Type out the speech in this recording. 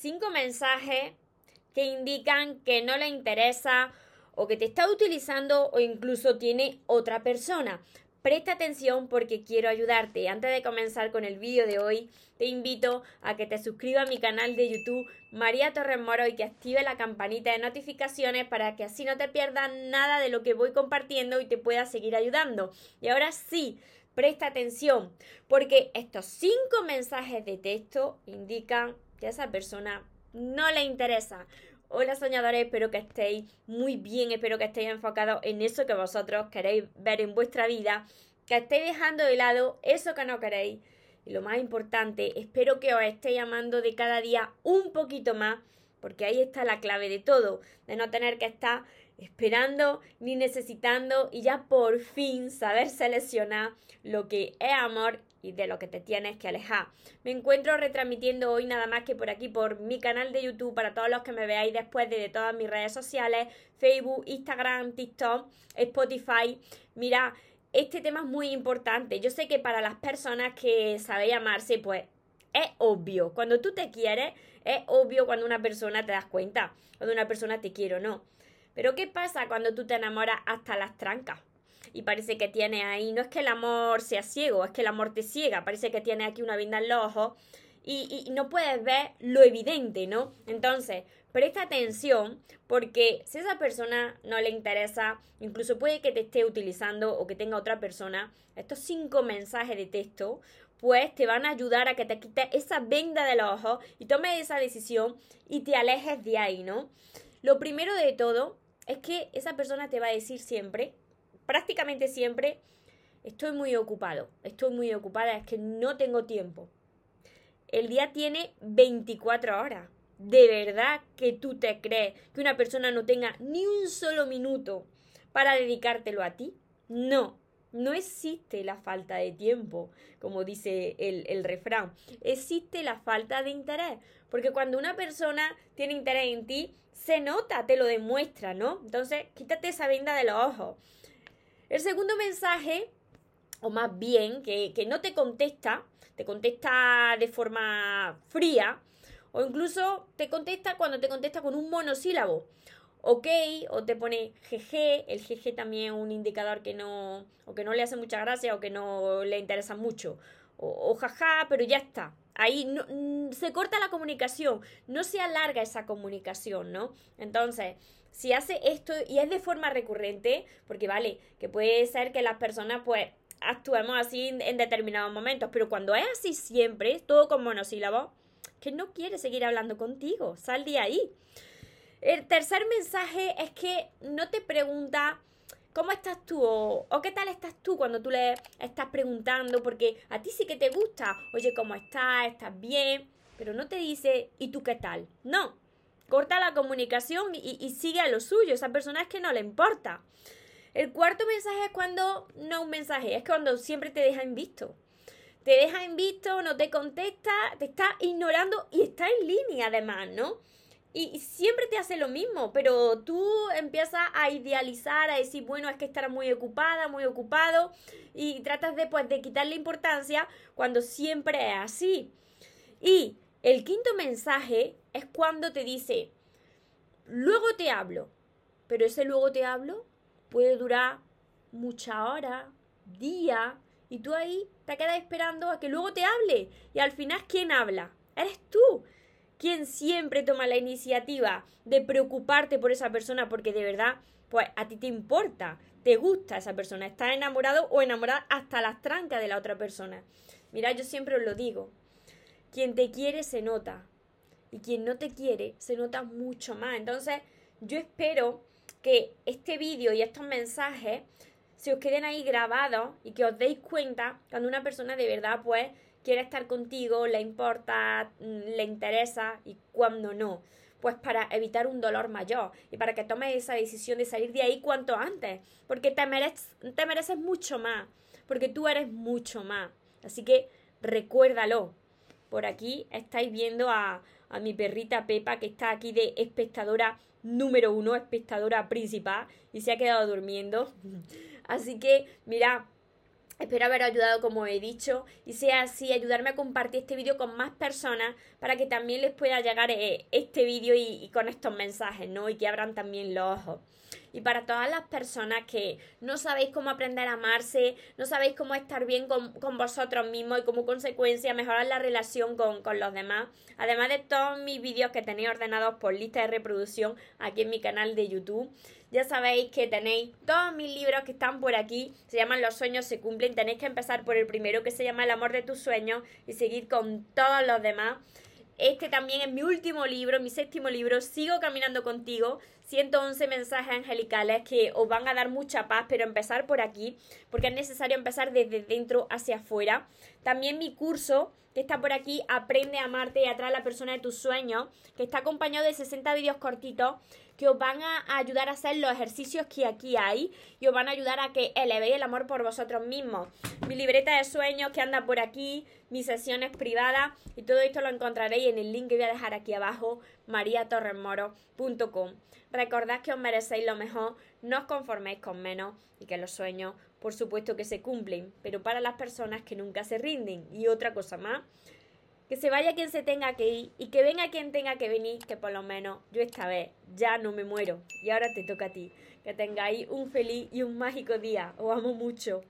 cinco mensajes que indican que no le interesa o que te está utilizando o incluso tiene otra persona. Presta atención porque quiero ayudarte. Antes de comenzar con el vídeo de hoy, te invito a que te suscribas a mi canal de YouTube María Torres Moro y que active la campanita de notificaciones para que así no te pierdas nada de lo que voy compartiendo y te pueda seguir ayudando. Y ahora sí, presta atención porque estos cinco mensajes de texto indican que a esa persona no le interesa. Hola soñadores, espero que estéis muy bien, espero que estéis enfocados en eso que vosotros queréis ver en vuestra vida, que estéis dejando de lado eso que no queréis. Y lo más importante, espero que os estéis amando de cada día un poquito más, porque ahí está la clave de todo, de no tener que estar esperando ni necesitando y ya por fin saber seleccionar lo que es amor y de lo que te tienes que alejar. Me encuentro retransmitiendo hoy nada más que por aquí, por mi canal de YouTube, para todos los que me veáis después de, todas mis redes sociales, Facebook, Instagram, TikTok, Spotify. Mira, este tema es muy importante. Yo sé que para las personas que sabéis amarse, pues es obvio. Cuando tú te quieres, es obvio cuando una persona te das cuenta, cuando una persona te quiere o no. Pero ¿qué pasa cuando tú te enamoras hasta las trancas? y parece que tiene ahí, no es que el amor sea ciego, es que el amor te ciega, parece que tiene aquí una vinda en los ojos y, y, no puedes ver lo evidente, ¿no? Entonces, presta atención porque si a esa persona no le interesa, incluso puede que te esté utilizando o que tenga otra persona, estos cinco mensajes de texto, pues te van a ayudar a que te quites esa venda de los ojos y tomes esa decisión y te alejes de ahí, ¿no? Lo primero de todo es que esa persona te va a decir siempre prácticamente siempre estoy muy ocupado, estoy muy ocupada, es que no tengo tiempo. El día tiene 24 horas. ¿De verdad que tú te crees que una persona no tenga ni un solo minuto para dedicártelo a ti? No, no existe la falta de tiempo, como dice el, refrán. Existe la falta de interés. Porque cuando una persona tiene interés en ti, se nota, te lo demuestra, ¿no? Entonces, quítate esa venda de los ojos. El segundo mensaje, o más bien, que, no te contesta, te contesta de forma fría, o incluso te contesta cuando te contesta con un monosílabo. Ok, o te pone GG, el GG también es un indicador que no, o que no le hace mucha gracia o que no le interesa mucho. O, o jaja, pero ya está. Ahí no, mm, se corta la comunicación, no se alarga esa comunicación, ¿no? Entonces, si hace esto y es de forma recurrente, porque vale, que puede ser que las personas pues actuemos así en, determinados momentos, pero cuando es así siempre, todo con monosílabos, que no quiere seguir hablando contigo, sal de ahí. El tercer mensaje es que no te pregunta cómo estás tú o, qué tal estás tú cuando tú le estás preguntando, porque a ti sí que te gusta, oye, ¿cómo estás? ¿Estás bien? Pero no te dice, ¿y tú qué tal? No, corta la comunicación y, sigue a lo suyo. Esa persona es que no le importa. El cuarto mensaje es cuando, no un mensaje, es cuando siempre te deja en visto. Te deja en visto, no te contesta, te está ignorando y está en línea además, ¿no? Y siempre te hace lo mismo, pero tú empiezas a idealizar, a decir, bueno, es que estará muy ocupada, muy ocupado, y tratas de, pues, de quitarle importancia cuando siempre es así. Y el quinto mensaje es cuando te dice, luego te hablo, pero ese luego te hablo puede durar mucha hora, día, y tú ahí te quedas esperando a que luego te hable. Y al final, ¿quién habla? Eres tú quien siempre toma la iniciativa de preocuparte por esa persona porque de verdad, pues a ti te importa, te gusta esa persona, estás enamorado o enamorada hasta las trancas de la otra persona. Mira, yo siempre os lo digo, quien te quiere se nota y quien no te quiere se nota mucho más. Entonces, yo espero que este vídeo y estos mensajes se os queden ahí grabados y que os deis cuenta cuando una persona de verdad pues quiere estar contigo, le importa, mm, le interesa y cuando no. Pues para evitar un dolor mayor y para que tomes esa decisión de salir de ahí cuanto antes. Porque te mereces, te mereces mucho más. Porque tú eres mucho más. Así que recuérdalo. Por aquí estáis viendo a, mi perrita Pepa, que está aquí de espectadora número uno, espectadora principal, y se ha quedado durmiendo. Así que, mira, Espero haber ayudado como he dicho y sea así, ayudarme a compartir este vídeo con más personas para que también les pueda llegar eh, este vídeo y, con estos mensajes, ¿no? Y que abran también los ojos. Y para todas las personas que no sabéis cómo aprender a amarse, no sabéis cómo estar bien con, vosotros mismos y como consecuencia mejorar la relación con, con los demás, además de todos mis vídeos que tenéis ordenados por lista de reproducción aquí en mi canal de YouTube. Ya sabéis que tenéis todos mis libros que están por aquí, se llaman Los sueños se cumplen, tenéis que empezar por el primero que se llama El amor de tus sueños y seguir con todos los demás. Este también es mi último libro, mi séptimo libro, Sigo caminando contigo. 111 mensajes angelicales que os van a dar mucha paz, pero empezar por aquí, porque es necesario empezar desde dentro hacia afuera. También mi curso, que está por aquí, Aprende a amarte y atrae a la persona de tus sueños, que está acompañado de 60 vídeos cortitos que os van a ayudar a hacer los ejercicios que aquí hay y os van a ayudar a que elevéis el amor por vosotros mismos. Mi libreta de sueños que anda por aquí, mis sesiones privadas y todo esto lo encontraréis en el link que voy a dejar aquí abajo, mariatorresmoro.com. Recordad que os merecéis lo mejor, no os conforméis con menos y que los sueños, por supuesto que se cumplen, pero para las personas que nunca se rinden. Y otra cosa más, que se vaya quien se tenga que ir y que venga quien tenga que venir, que por lo menos yo esta vez ya no me muero. Y ahora te toca a ti. Que tengáis un feliz y un mágico día. Os amo mucho.